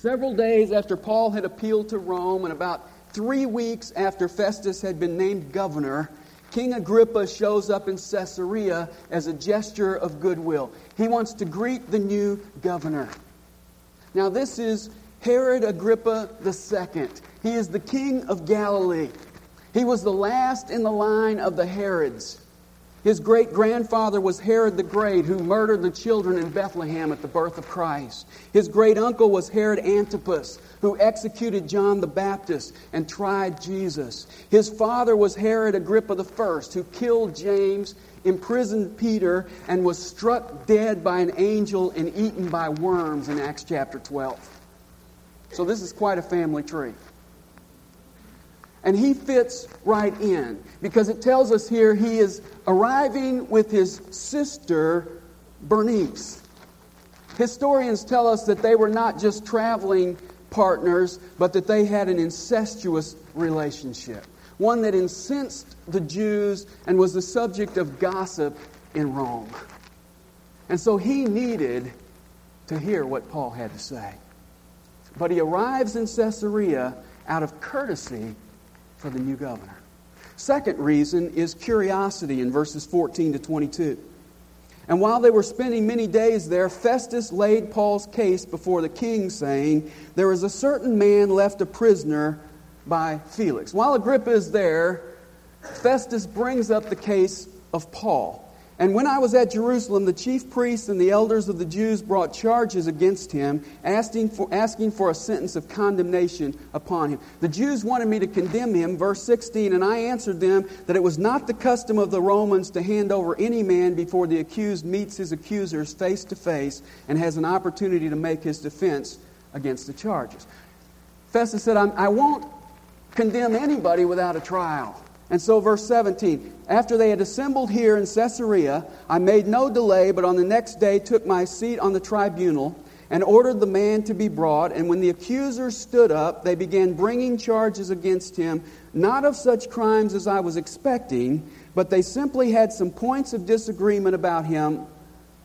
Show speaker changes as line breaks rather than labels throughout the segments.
Several days after Paul had appealed to Rome, and about three weeks after Festus had been named governor, King Agrippa shows up in Caesarea as a gesture of goodwill. He wants to greet the new governor. Now, this is Herod Agrippa II. He is the king of Galilee. He was the last in the line of the Herods. His great grandfather was Herod the Great, who murdered the children in Bethlehem at the birth of Christ. His great uncle was Herod Antipas, who executed John the Baptist and tried Jesus. His father was Herod Agrippa I, who killed James, imprisoned Peter, and was struck dead by an angel and eaten by worms in Acts chapter 12. So this is quite a family tree. And he fits right in because it tells us here he is arriving with his sister, Bernice. Historians tell us that they were not just traveling partners, but that they had an incestuous relationship, one that incensed the Jews and was the subject of gossip in Rome. And so he needed to hear what Paul had to say. But he arrives in Caesarea out of courtesy for the new governor. Second reason is curiosity in verses 14 to 22. And while they were spending many days there, Festus laid Paul's case before the king, saying, There is a certain man left a prisoner by Felix. While Agrippa is there, Festus brings up the case of Paul. And when I was at Jerusalem, the chief priests and the elders of the Jews brought charges against him, asking for, asking for a sentence of condemnation upon him. The Jews wanted me to condemn him, verse 16, and I answered them that it was not the custom of the Romans to hand over any man before the accused meets his accusers face to face and has an opportunity to make his defense against the charges. Festus said, I won't condemn anybody without a trial. And so, verse 17 After they had assembled here in Caesarea, I made no delay, but on the next day took my seat on the tribunal and ordered the man to be brought. And when the accusers stood up, they began bringing charges against him, not of such crimes as I was expecting, but they simply had some points of disagreement about him,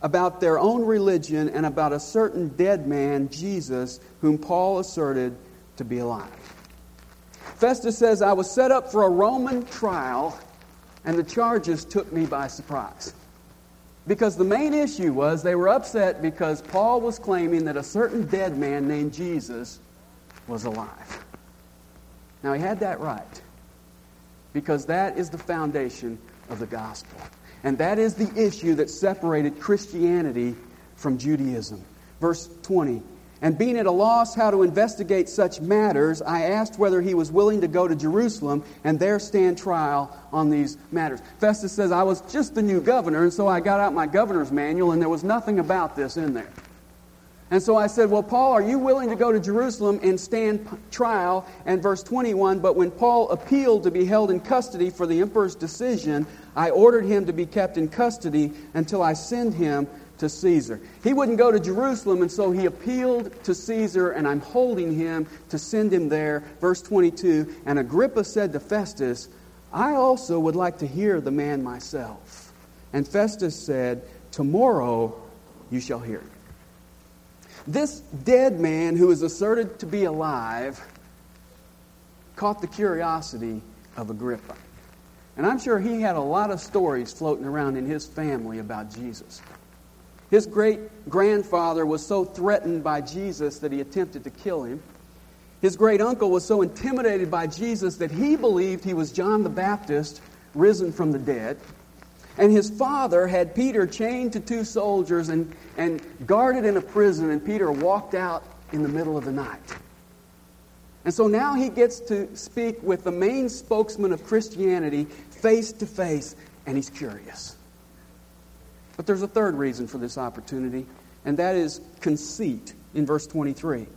about their own religion, and about a certain dead man, Jesus, whom Paul asserted to be alive. Festus says, I was set up for a Roman trial, and the charges took me by surprise. Because the main issue was they were upset because Paul was claiming that a certain dead man named Jesus was alive. Now, he had that right, because that is the foundation of the gospel. And that is the issue that separated Christianity from Judaism. Verse 20 and being at a loss how to investigate such matters, I asked whether he was willing to go to Jerusalem and there stand trial on these matters. Festus says, I was just the new governor, and so I got out my governor's manual, and there was nothing about this in there. And so I said, Well, Paul, are you willing to go to Jerusalem and stand trial? And verse 21 But when Paul appealed to be held in custody for the emperor's decision, I ordered him to be kept in custody until I send him to Caesar. He wouldn't go to Jerusalem, and so he appealed to Caesar, and I'm holding him to send him there. Verse 22 And Agrippa said to Festus, I also would like to hear the man myself. And Festus said, Tomorrow you shall hear. This dead man who is asserted to be alive caught the curiosity of Agrippa. And I'm sure he had a lot of stories floating around in his family about Jesus. His great grandfather was so threatened by Jesus that he attempted to kill him. His great uncle was so intimidated by Jesus that he believed he was John the Baptist risen from the dead. And his father had Peter chained to two soldiers and, and guarded in a prison, and Peter walked out in the middle of the night. And so now he gets to speak with the main spokesman of Christianity face to face, and he's curious. But there's a third reason for this opportunity, and that is conceit in verse 23.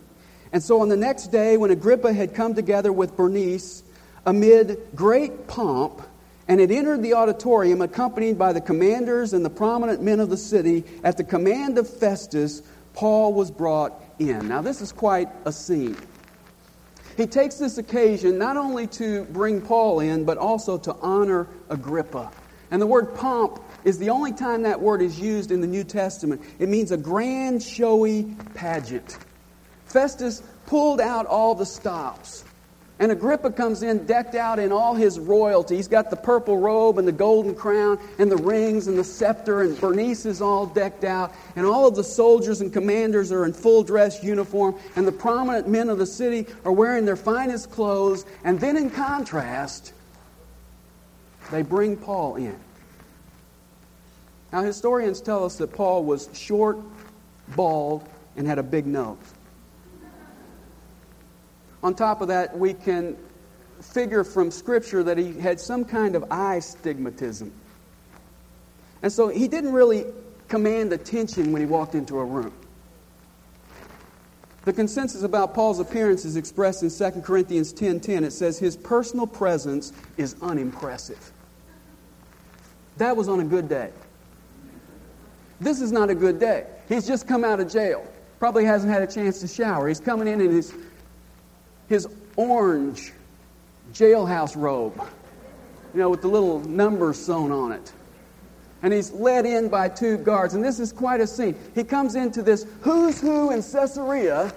And so on the next day, when Agrippa had come together with Bernice amid great pomp, and had entered the auditorium accompanied by the commanders and the prominent men of the city, at the command of Festus, Paul was brought in. Now, this is quite a scene. He takes this occasion not only to bring Paul in, but also to honor Agrippa. And the word pomp is the only time that word is used in the New Testament. It means a grand, showy pageant. Festus pulled out all the stops. And Agrippa comes in decked out in all his royalty. He's got the purple robe and the golden crown and the rings and the scepter, and Bernice is all decked out. And all of the soldiers and commanders are in full dress uniform, and the prominent men of the city are wearing their finest clothes. And then, in contrast, they bring Paul in. Now, historians tell us that Paul was short, bald, and had a big nose. On top of that, we can figure from Scripture that he had some kind of eye stigmatism. And so he didn't really command attention when he walked into a room. The consensus about Paul's appearance is expressed in 2 Corinthians 10:10. It says his personal presence is unimpressive. That was on a good day. This is not a good day. He's just come out of jail. Probably hasn't had a chance to shower. He's coming in in his his orange jailhouse robe, you know, with the little numbers sewn on it. And he's led in by two guards. And this is quite a scene. He comes into this who's who in Caesarea,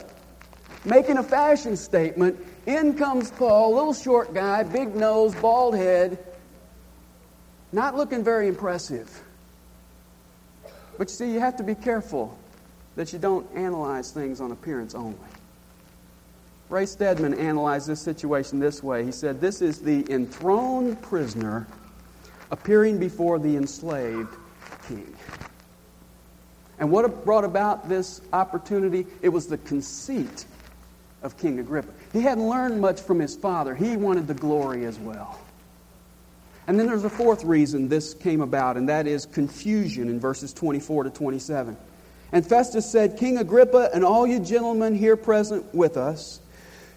making a fashion statement. In comes Paul, little short guy, big nose, bald head, not looking very impressive. But you see, you have to be careful that you don't analyze things on appearance only. Ray Stedman analyzed this situation this way. He said, This is the enthroned prisoner appearing before the enslaved king. And what brought about this opportunity? It was the conceit of King Agrippa. He hadn't learned much from his father, he wanted the glory as well. And then there's a fourth reason this came about, and that is confusion in verses 24 to 27. And Festus said, King Agrippa and all you gentlemen here present with us,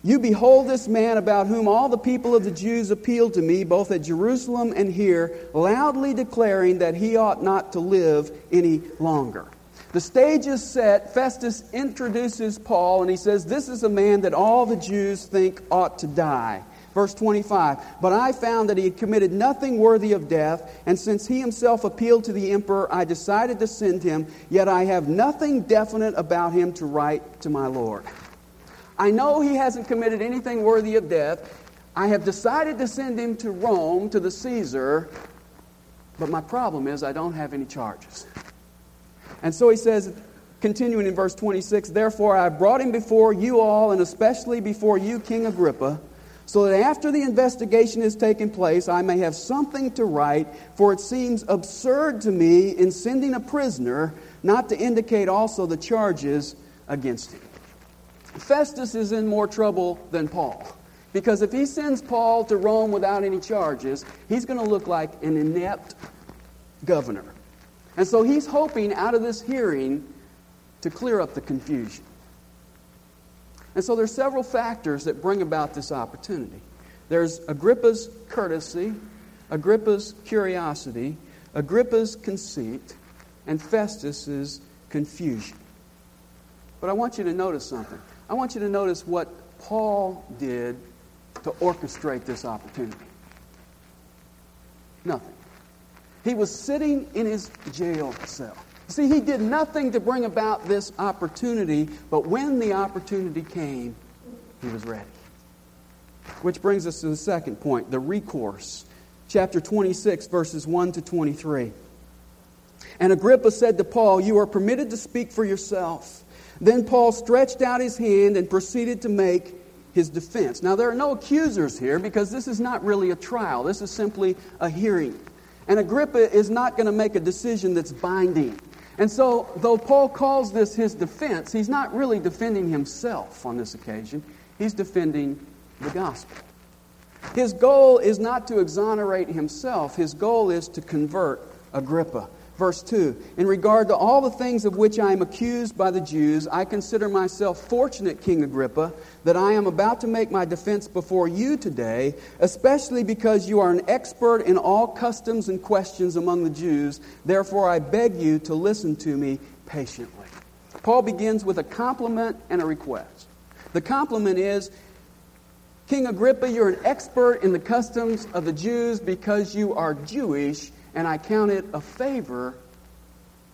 you behold this man about whom all the people of the Jews appealed to me, both at Jerusalem and here, loudly declaring that he ought not to live any longer. The stage is set. Festus introduces Paul, and he says, This is a man that all the Jews think ought to die. Verse 25 But I found that he had committed nothing worthy of death, and since he himself appealed to the emperor, I decided to send him, yet I have nothing definite about him to write to my Lord. I know he hasn't committed anything worthy of death. I have decided to send him to Rome, to the Caesar, but my problem is I don't have any charges. And so he says, continuing in verse 26, Therefore I brought him before you all, and especially before you, King Agrippa, so that after the investigation has taken place, I may have something to write, for it seems absurd to me in sending a prisoner not to indicate also the charges against him. Festus is in more trouble than Paul. Because if he sends Paul to Rome without any charges, he's going to look like an inept governor. And so he's hoping out of this hearing to clear up the confusion. And so there's several factors that bring about this opportunity. There's Agrippa's courtesy, Agrippa's curiosity, Agrippa's conceit, and Festus's confusion. But I want you to notice something. I want you to notice what Paul did to orchestrate this opportunity. Nothing. He was sitting in his jail cell. See, he did nothing to bring about this opportunity, but when the opportunity came, he was ready. Which brings us to the second point the recourse. Chapter 26, verses 1 to 23. And Agrippa said to Paul, You are permitted to speak for yourself. Then Paul stretched out his hand and proceeded to make his defense. Now, there are no accusers here because this is not really a trial, this is simply a hearing. And Agrippa is not going to make a decision that's binding. And so, though Paul calls this his defense, he's not really defending himself on this occasion. He's defending the gospel. His goal is not to exonerate himself, his goal is to convert Agrippa. Verse 2 In regard to all the things of which I am accused by the Jews, I consider myself fortunate, King Agrippa, that I am about to make my defense before you today, especially because you are an expert in all customs and questions among the Jews. Therefore, I beg you to listen to me patiently. Paul begins with a compliment and a request. The compliment is King Agrippa, you're an expert in the customs of the Jews because you are Jewish and I count it a favor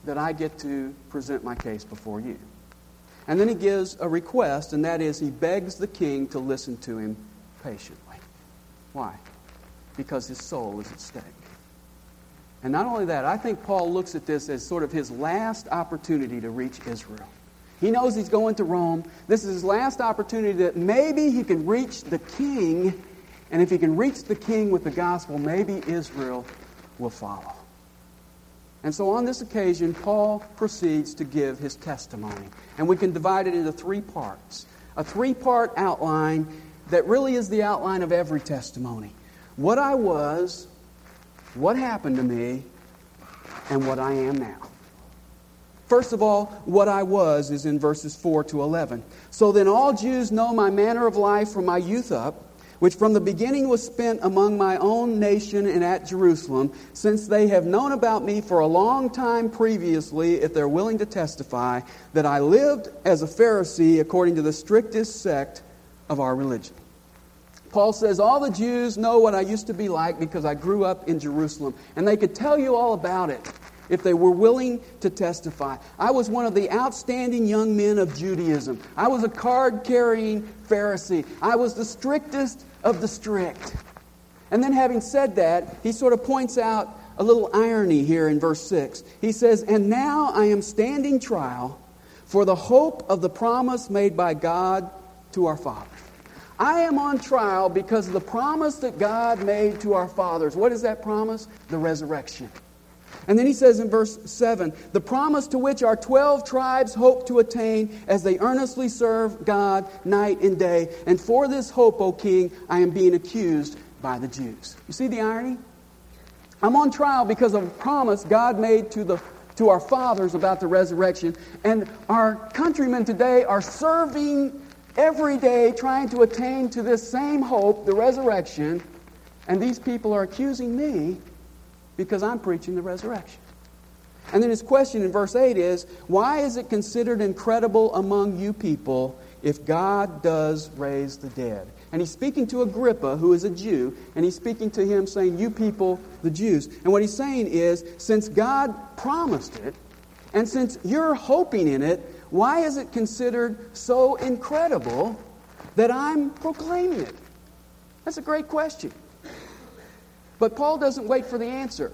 that I get to present my case before you. And then he gives a request, and that is he begs the king to listen to him patiently. Why? Because his soul is at stake. And not only that, I think Paul looks at this as sort of his last opportunity to reach Israel. He knows he's going to Rome. This is his last opportunity that maybe he can reach the king. And if he can reach the king with the gospel, maybe Israel will follow. And so on this occasion, Paul proceeds to give his testimony. And we can divide it into three parts. A three part outline that really is the outline of every testimony what I was, what happened to me, and what I am now. First of all, what I was is in verses 4 to 11. So then all Jews know my manner of life from my youth up which from the beginning was spent among my own nation and at Jerusalem, since they have known about me for a long time previously, if they're willing to testify, that I lived as a Pharisee according to the strictest sect of our religion. Paul says, All the Jews know what I used to be like because I grew up in Jerusalem, and they could tell you all about it if they were willing to testify. I was one of the outstanding young men of Judaism. I was a card carrying Pharisee. I was the strictest of the strict. And then, having said that, he sort of points out a little irony here in verse 6. He says, And now I am standing trial for the hope of the promise made by God to our fathers. I am on trial because of the promise that God made to our fathers. What is that promise? The resurrection. And then he says in verse 7 the promise to which our 12 tribes hope to attain as they earnestly serve God night and day. And for this hope, O king, I am being accused by the Jews. You see the irony? I'm on trial because of a promise God made to, the, to our fathers about the resurrection. And our countrymen today are serving every day trying to attain to this same hope, the resurrection. And these people are accusing me because I'm preaching the resurrection. And then his question in verse 8 is Why is it considered incredible among you people if God does raise the dead? And he's speaking to Agrippa, who is a Jew, and he's speaking to him saying, You people, the Jews. And what he's saying is, since God promised it, and since you're hoping in it, why is it considered so incredible that I'm proclaiming it? That's a great question. But Paul doesn't wait for the answer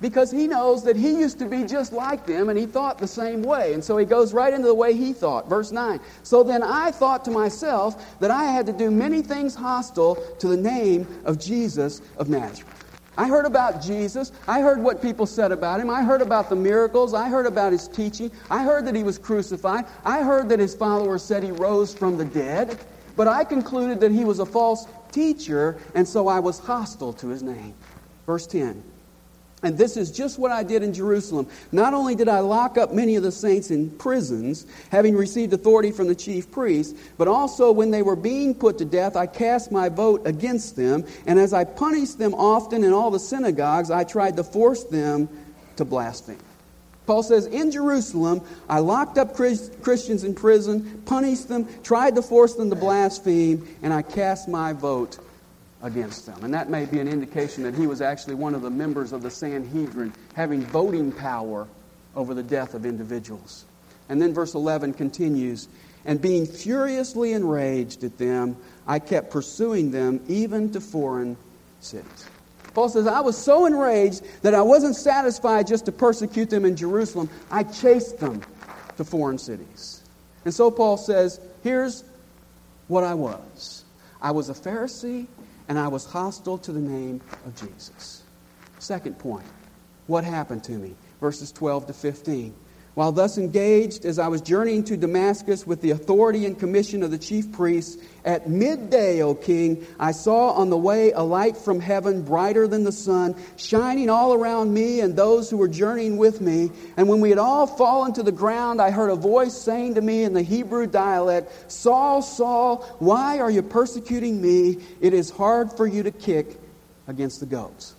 because he knows that he used to be just like them and he thought the same way. And so he goes right into the way he thought. Verse 9. So then I thought to myself that I had to do many things hostile to the name of Jesus of Nazareth. I heard about Jesus. I heard what people said about him. I heard about the miracles. I heard about his teaching. I heard that he was crucified. I heard that his followers said he rose from the dead. But I concluded that he was a false teacher, and so I was hostile to his name. Verse 10. And this is just what I did in Jerusalem. Not only did I lock up many of the saints in prisons, having received authority from the chief priests, but also when they were being put to death, I cast my vote against them. And as I punished them often in all the synagogues, I tried to force them to blaspheme. Paul says, In Jerusalem, I locked up Christians in prison, punished them, tried to force them to blaspheme, and I cast my vote against them. And that may be an indication that he was actually one of the members of the Sanhedrin, having voting power over the death of individuals. And then verse 11 continues, And being furiously enraged at them, I kept pursuing them even to foreign cities. Paul says, I was so enraged that I wasn't satisfied just to persecute them in Jerusalem. I chased them to foreign cities. And so Paul says, here's what I was I was a Pharisee and I was hostile to the name of Jesus. Second point, what happened to me? Verses 12 to 15. While thus engaged, as I was journeying to Damascus with the authority and commission of the chief priests, at midday, O king, I saw on the way a light from heaven, brighter than the sun, shining all around me and those who were journeying with me. And when we had all fallen to the ground, I heard a voice saying to me in the Hebrew dialect, Saul, Saul, why are you persecuting me? It is hard for you to kick against the goads.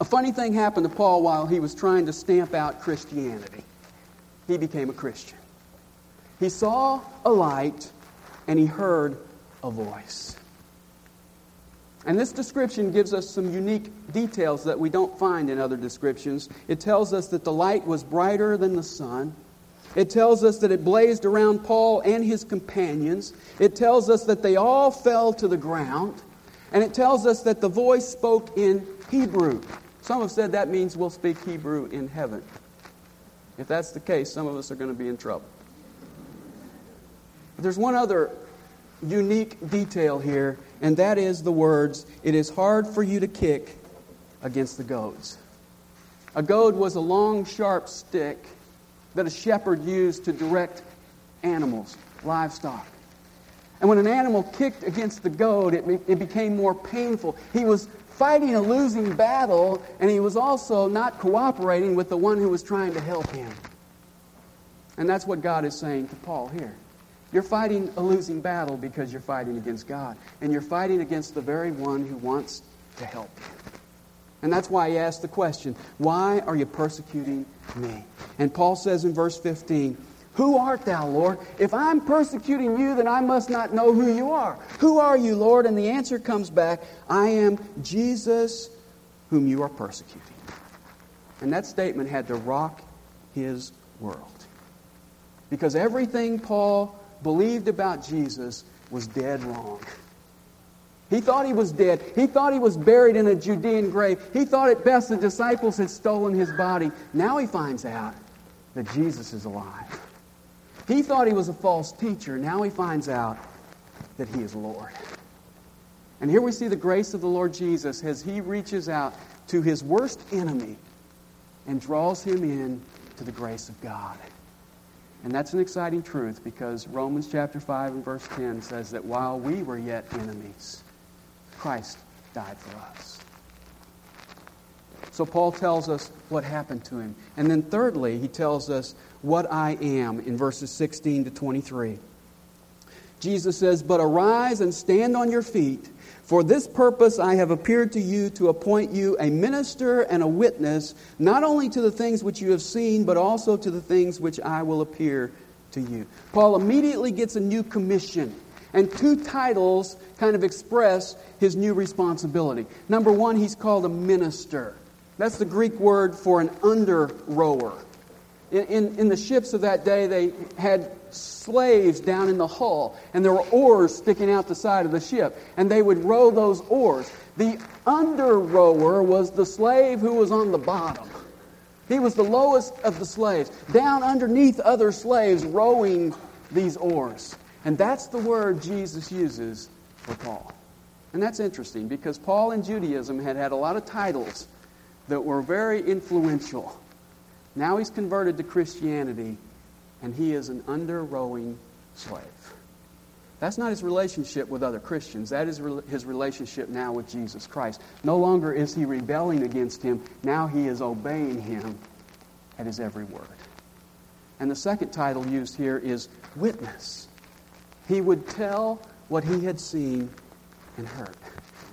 A funny thing happened to Paul while he was trying to stamp out Christianity he became a Christian. He saw a light and he heard a voice. And this description gives us some unique details that we don't find in other descriptions. It tells us that the light was brighter than the sun, It tells us that it blazed around Paul and his companions. It tells us that they all fell to the ground. And it tells us that the voice spoke in Hebrew. Some have said that means we'll speak Hebrew in heaven. If that's the case, some of us are going to be in trouble. But there's one other unique detail here, and that is the words, It is hard for you to kick against the goads. A goad was a long, sharp stick that a shepherd used to direct animals, livestock. And when an animal kicked against the goad, it, it became more painful. He was fighting a losing battle, and he was also not cooperating with the one who was trying to help him. And that's what God is saying to Paul here. You're fighting a losing battle because you're fighting against God, and you're fighting against the very one who wants to help you. And that's why he asked the question, Why are you persecuting me? And Paul says in verse 15, Who art thou, Lord? If I'm persecuting you, then I must not know who you are. Who are you, Lord? And the answer comes back, I am Jesus whom you are persecuting. And that statement had to rock his world. Because everything Paul believed about Jesus was dead wrong. He thought he was dead. He thought he was buried in a Judean grave. He thought at best the disciples had stolen his body. Now he finds out that Jesus is alive. He thought he was a false teacher. Now he finds out that he is Lord. And here we see the grace of the Lord Jesus as he reaches out to his worst enemy and draws him in to the grace of God. And that's an exciting truth because Romans chapter 5 and verse 10 says that while we were yet enemies, Christ died for us. So Paul tells us what happened to him. And then thirdly, he tells us what I am in verses 16 to 23. Jesus says, But arise and stand on your feet. For this purpose I have appeared to you to appoint you a minister and a witness, not only to the things which you have seen, but also to the things which I will appear to you. Paul immediately gets a new commission. And two titles kind of express his new responsibility. Number one, he's called a minister. That's the Greek word for an under rower. In, in, in, the ships of that day, they had slaves down in the hull, and there were oars sticking out the side of the ship, and they would row those oars. The under rower was the slave who was on the bottom. He was the lowest of the slaves, down underneath other slaves rowing these oars. And that's the word Jesus uses for Paul. And that's interesting because Paul in Judaism had had a lot of titles that were very influential. Now he's converted to Christianity and he is an under rowing slave. That's not his relationship with other Christians. That is his relationship now with Jesus Christ. No longer is he rebelling against him. Now he is obeying him at his every word. And the second title used here is witness. He would tell what he had seen and heard.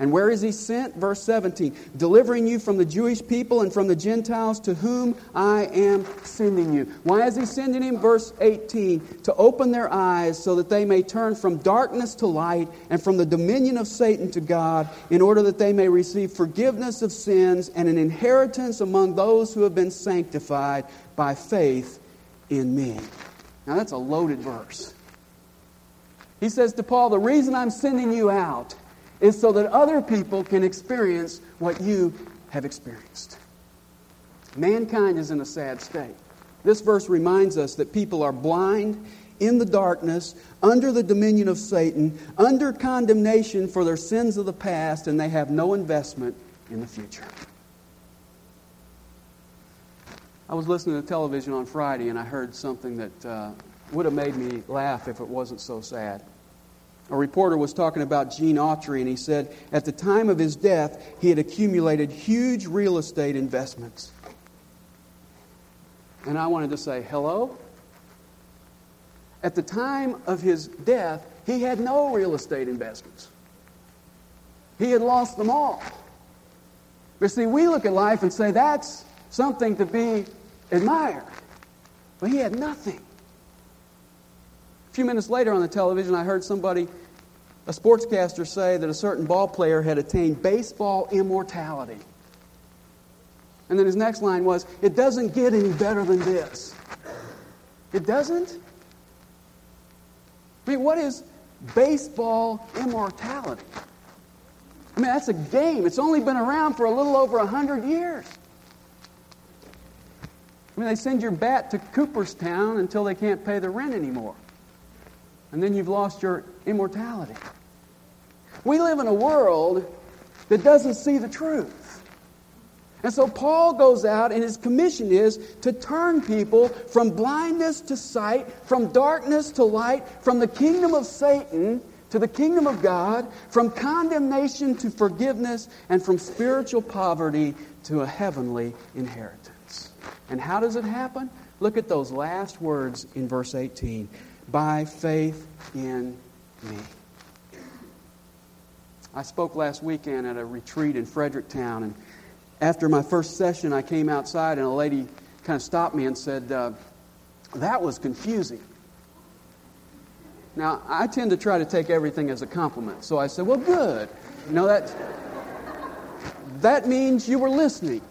And where is he sent? Verse 17 delivering you from the Jewish people and from the Gentiles to whom I am sending you. Why is he sending him? Verse 18 to open their eyes so that they may turn from darkness to light and from the dominion of Satan to God, in order that they may receive forgiveness of sins and an inheritance among those who have been sanctified by faith in me. Now that's a loaded verse. He says to Paul, The reason I'm sending you out is so that other people can experience what you have experienced. Mankind is in a sad state. This verse reminds us that people are blind, in the darkness, under the dominion of Satan, under condemnation for their sins of the past, and they have no investment in the future. I was listening to television on Friday and I heard something that uh, would have made me laugh if it wasn't so sad a reporter was talking about Gene Autry, and he said at the time of his death, he had accumulated huge real estate investments. And I wanted to say, hello? At the time of his death, he had no real estate investments. He had lost them all. But see, we look at life and say that's something to be admired. But he had nothing. A few minutes later on the television, I heard somebody a sportscaster say that a certain ball player had attained baseball immortality. And then his next line was, It doesn't get any better than this. It doesn't? I mean, what is baseball immortality? I mean, that's a game. It's only been around for a little over 100 years. I mean, they send your bat to Cooperstown until they can't pay the rent anymore. And then you've lost your immortality. We live in a world that doesn't see the truth. And so Paul goes out, and his commission is to turn people from blindness to sight, from darkness to light, from the kingdom of Satan to the kingdom of God, from condemnation to forgiveness, and from spiritual poverty to a heavenly inheritance. And how does it happen? Look at those last words in verse 18 by faith in me. I spoke last weekend at a retreat in Fredericktown, and after my first session, I came outside, and a lady kind of stopped me and said, uh, That was confusing. Now, I tend to try to take everything as a compliment, so I said, Well, good. You know, that, that means you were listening.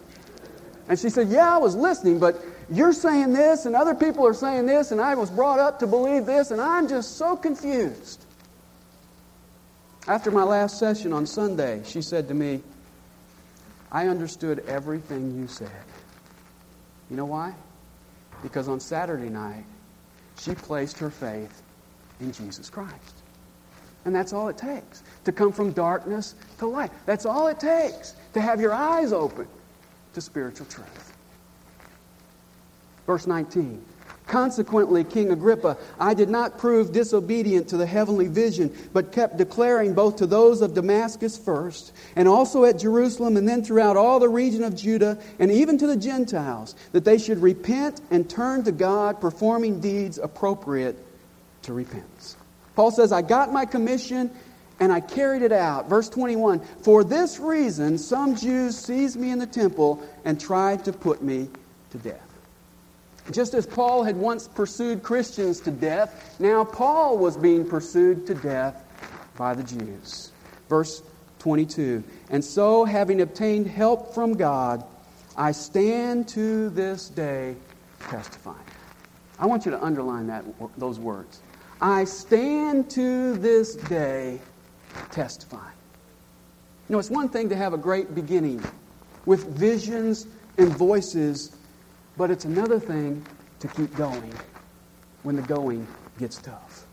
And she said, Yeah, I was listening, but you're saying this, and other people are saying this, and I was brought up to believe this, and I'm just so confused. After my last session on Sunday, she said to me, I understood everything you said. You know why? Because on Saturday night, she placed her faith in Jesus Christ. And that's all it takes to come from darkness to light. That's all it takes to have your eyes open to spiritual truth. Verse 19 Consequently, King Agrippa, I did not prove disobedient to the heavenly vision, but kept declaring both to those of Damascus first, and also at Jerusalem, and then throughout all the region of Judah, and even to the Gentiles, that they should repent and turn to God, performing deeds appropriate to repentance. Paul says, I got my commission and I carried it out. Verse 21 For this reason, some Jews seized me in the temple and tried to put me to death. Just as Paul had once pursued Christians to death, now Paul was being pursued to death by the Jews. Verse 22 And so, having obtained help from God, I stand to this day testifying. I want you to underline that, those words. I stand to this day testifying. You know, it's one thing to have a great beginning with visions and voices but it's another thing to keep going when the going gets tough.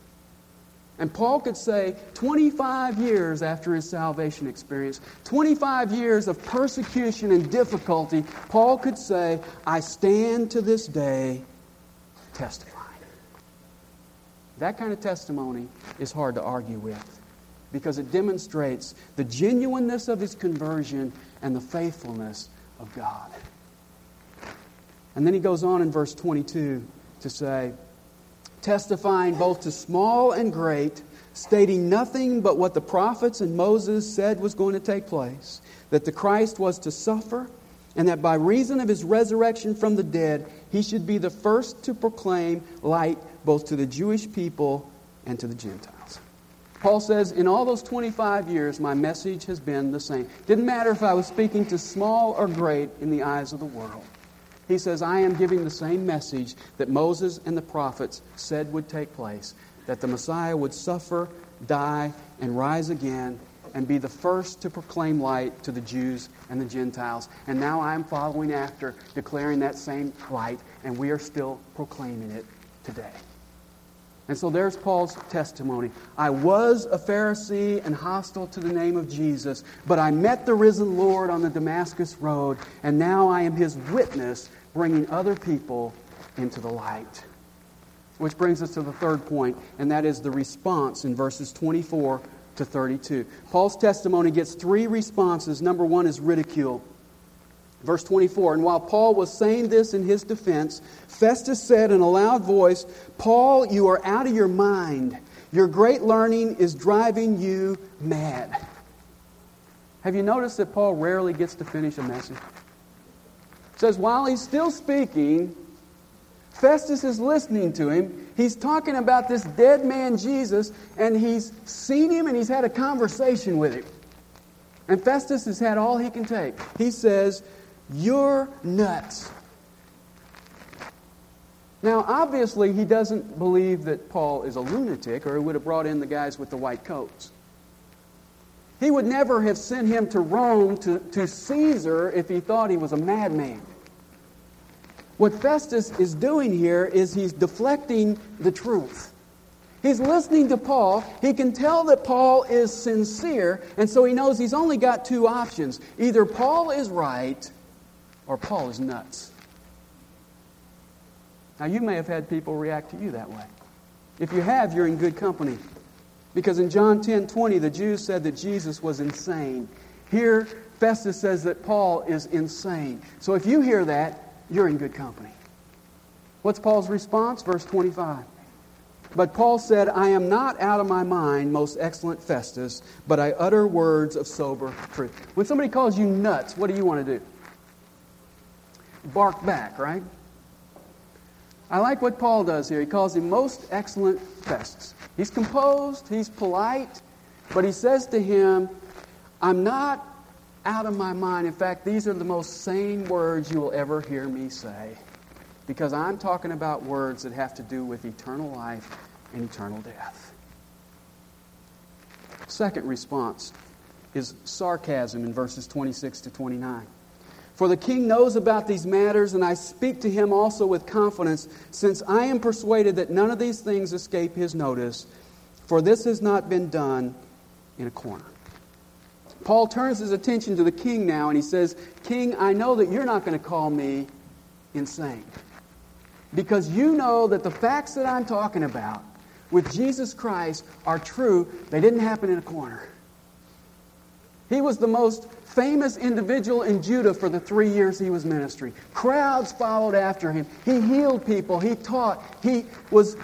And Paul could say, 25 years after his salvation experience, 25 years of persecution and difficulty, Paul could say, I stand to this day testifying. That kind of testimony is hard to argue with because it demonstrates the genuineness of his conversion and the faithfulness of God. And then he goes on in verse 22 to say, testifying both to small and great, stating nothing but what the prophets and Moses said was going to take place that the Christ was to suffer, and that by reason of his resurrection from the dead, he should be the first to proclaim light both to the Jewish people and to the Gentiles. Paul says, in all those 25 years, my message has been the same. Didn't matter if I was speaking to small or great in the eyes of the world. He says, I am giving the same message that Moses and the prophets said would take place that the Messiah would suffer, die, and rise again, and be the first to proclaim light to the Jews and the Gentiles. And now I am following after, declaring that same light, and we are still proclaiming it today. And so there's Paul's testimony. I was a Pharisee and hostile to the name of Jesus, but I met the risen Lord on the Damascus road, and now I am his witness bringing other people into the light. Which brings us to the third point, and that is the response in verses 24 to 32. Paul's testimony gets three responses. Number one is ridicule. Verse 24, and while Paul was saying this in his defense, Festus said in a loud voice, Paul, you are out of your mind. Your great learning is driving you mad. Have you noticed that Paul rarely gets to finish a message? says while he's still speaking, Festus is listening to him. He's talking about this dead man Jesus, and he's seen him and he's had a conversation with him. And Festus has had all he can take. He says, You're nuts. Now, obviously, he doesn't believe that Paul is a lunatic, or he would have brought in the guys with the white coats. He would never have sent him to Rome to, to Caesar if he thought he was a madman. What Festus is doing here is he's deflecting the truth. He's listening to Paul. He can tell that Paul is sincere, and so he knows he's only got two options. Either Paul is right or Paul is nuts. Now, you may have had people react to you that way. If you have, you're in good company. Because in John 10 20, the Jews said that Jesus was insane. Here, Festus says that Paul is insane. So if you hear that, you're in good company. What's Paul's response? Verse 25. But Paul said, I am not out of my mind, most excellent Festus, but I utter words of sober truth. When somebody calls you nuts, what do you want to do? Bark back, right? I like what Paul does here. He calls him most excellent Festus. He's composed, he's polite, but he says to him, I'm not out of my mind. In fact, these are the most sane words you will ever hear me say. Because I'm talking about words that have to do with eternal life and eternal death. Second response is sarcasm in verses 26 to 29. For the king knows about these matters, and I speak to him also with confidence, since I am persuaded that none of these things escape his notice, for this has not been done in a corner. Paul turns his attention to the king now, and he says, King, I know that you're not going to call me insane. Because you know that the facts that I'm talking about with Jesus Christ are true. They didn't happen in a corner. He was the most famous individual in Judah for the three years he was ministering. Crowds followed after him. He healed people. He taught. He was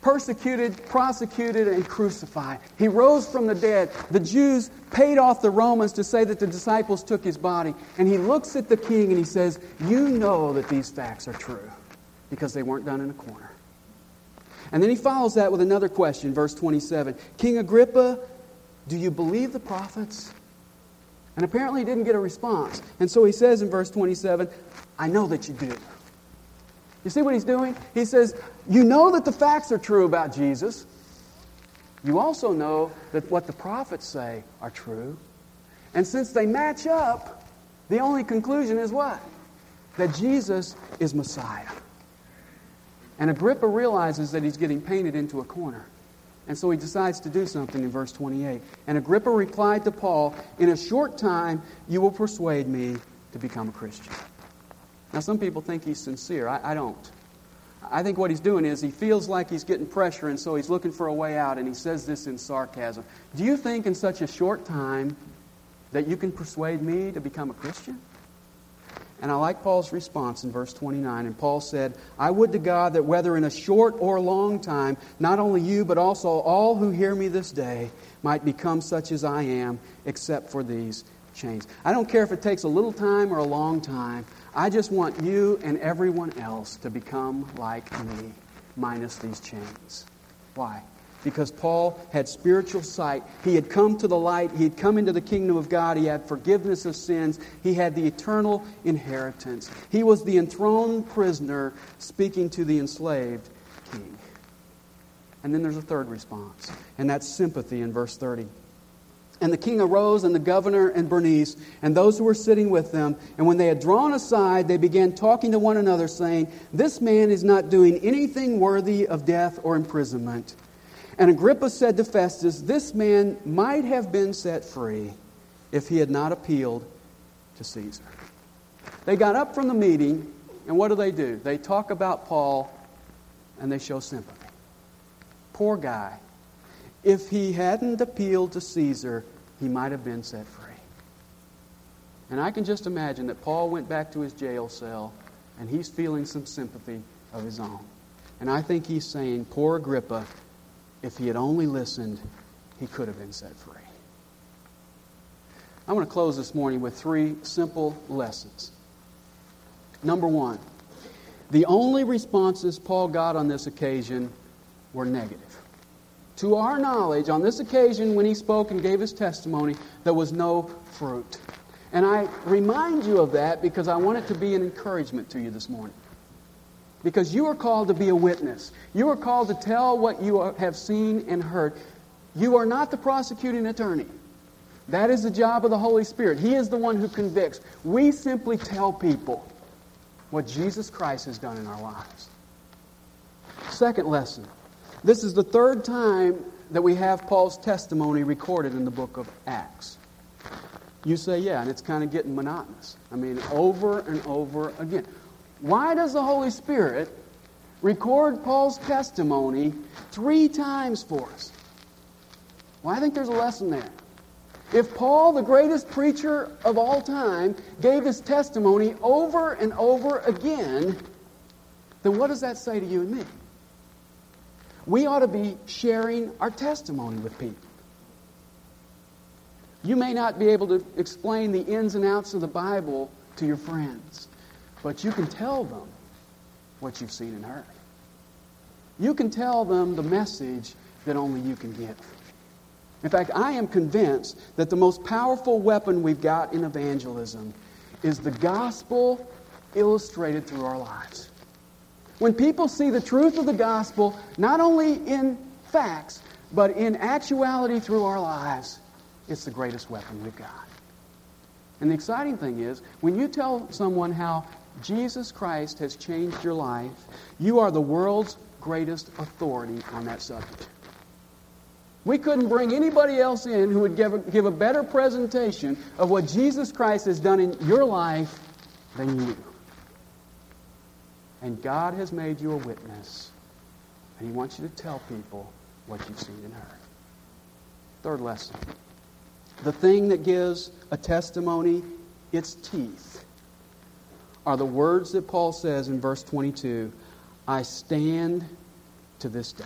persecuted, prosecuted, and crucified. He rose from the dead. The Jews paid off the Romans to say that the disciples took his body. And he looks at the king and he says, You know that these facts are true because they weren't done in a corner. And then he follows that with another question, verse 27. King Agrippa, do you believe the prophets? And apparently he didn't get a response. And so he says in verse 27, I know that you do. You see what he's doing? He says, You know that the facts are true about Jesus. You also know that what the prophets say are true. And since they match up, the only conclusion is what? That Jesus is Messiah. And Agrippa realizes that he's getting painted into a corner. And so he decides to do something in verse 28. And Agrippa replied to Paul, In a short time, you will persuade me to become a Christian. Now, some people think he's sincere. I, I don't. I think what he's doing is he feels like he's getting pressure, and so he's looking for a way out, and he says this in sarcasm. Do you think in such a short time that you can persuade me to become a Christian? And I like Paul's response in verse 29. And Paul said, I would to God that whether in a short or long time, not only you, but also all who hear me this day might become such as I am, except for these chains. I don't care if it takes a little time or a long time. I just want you and everyone else to become like me, minus these chains. Why? Because Paul had spiritual sight. He had come to the light. He had come into the kingdom of God. He had forgiveness of sins. He had the eternal inheritance. He was the enthroned prisoner speaking to the enslaved king. And then there's a third response, and that's sympathy in verse 30. And the king arose, and the governor and Bernice, and those who were sitting with them. And when they had drawn aside, they began talking to one another, saying, This man is not doing anything worthy of death or imprisonment. And Agrippa said to Festus, This man might have been set free if he had not appealed to Caesar. They got up from the meeting, and what do they do? They talk about Paul and they show sympathy. Poor guy. If he hadn't appealed to Caesar, he might have been set free. And I can just imagine that Paul went back to his jail cell and he's feeling some sympathy of his own. And I think he's saying, Poor Agrippa, if he had only listened, he could have been set free. I'm going to close this morning with three simple lessons. Number one, the only responses Paul got on this occasion were negative. To our knowledge, on this occasion when he spoke and gave his testimony, there was no fruit. And I remind you of that because I want it to be an encouragement to you this morning. Because you are called to be a witness. You are called to tell what you have seen and heard. You are not the prosecuting attorney. That is the job of the Holy Spirit. He is the one who convicts. We simply tell people what Jesus Christ has done in our lives. Second lesson. This is the third time that we have Paul's testimony recorded in the book of Acts. You say, yeah, and it's kind of getting monotonous. I mean, over and over again. Why does the Holy Spirit record Paul's testimony three times for us? Well, I think there's a lesson there. If Paul, the greatest preacher of all time, gave his testimony over and over again, then what does that say to you and me? We ought to be sharing our testimony with people. You may not be able to explain the ins and outs of the Bible to your friends, but you can tell them what you've seen and heard. You can tell them the message that only you can give. In fact, I am convinced that the most powerful weapon we've got in evangelism is the gospel illustrated through our lives. When people see the truth of the gospel, not only in facts, but in actuality through our lives, it's the greatest weapon we've got. And the exciting thing is, when you tell someone how Jesus Christ has changed your life, you are the world's greatest authority on that subject. We couldn't bring anybody else in who would give a, give a better presentation of what Jesus Christ has done in your life than you. And God has made you a witness. And He wants you to tell people what you've seen and heard. Third lesson. The thing that gives a testimony its teeth are the words that Paul says in verse 22 I stand to this day.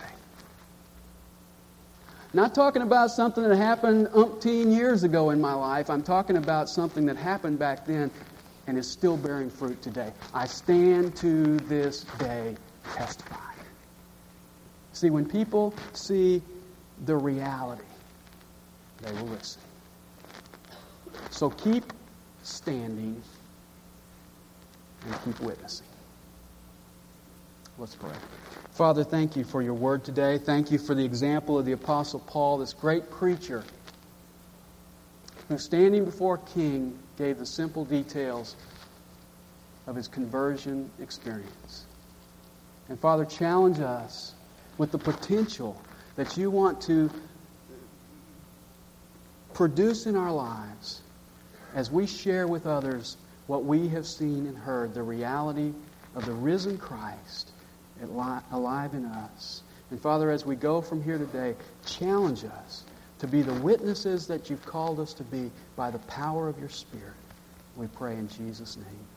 Not talking about something that happened umpteen years ago in my life. I'm talking about something that happened back then and is still bearing fruit today. I stand to this day testifying. See, when people see the reality, they will listen. So keep standing and keep witnessing. Let's pray. Father, thank you for your word today. Thank you for the example of the Apostle Paul, this great preacher who, standing before king, gave the simple details of his conversion experience. And Father, challenge us with the potential that you want to produce in our lives as we share with others what we have seen and heard, the reality of the risen Christ alive in us. And Father, as we go from here today, challenge us to be the witnesses that you've called us to be by the power of your Spirit. We pray in Jesus' name.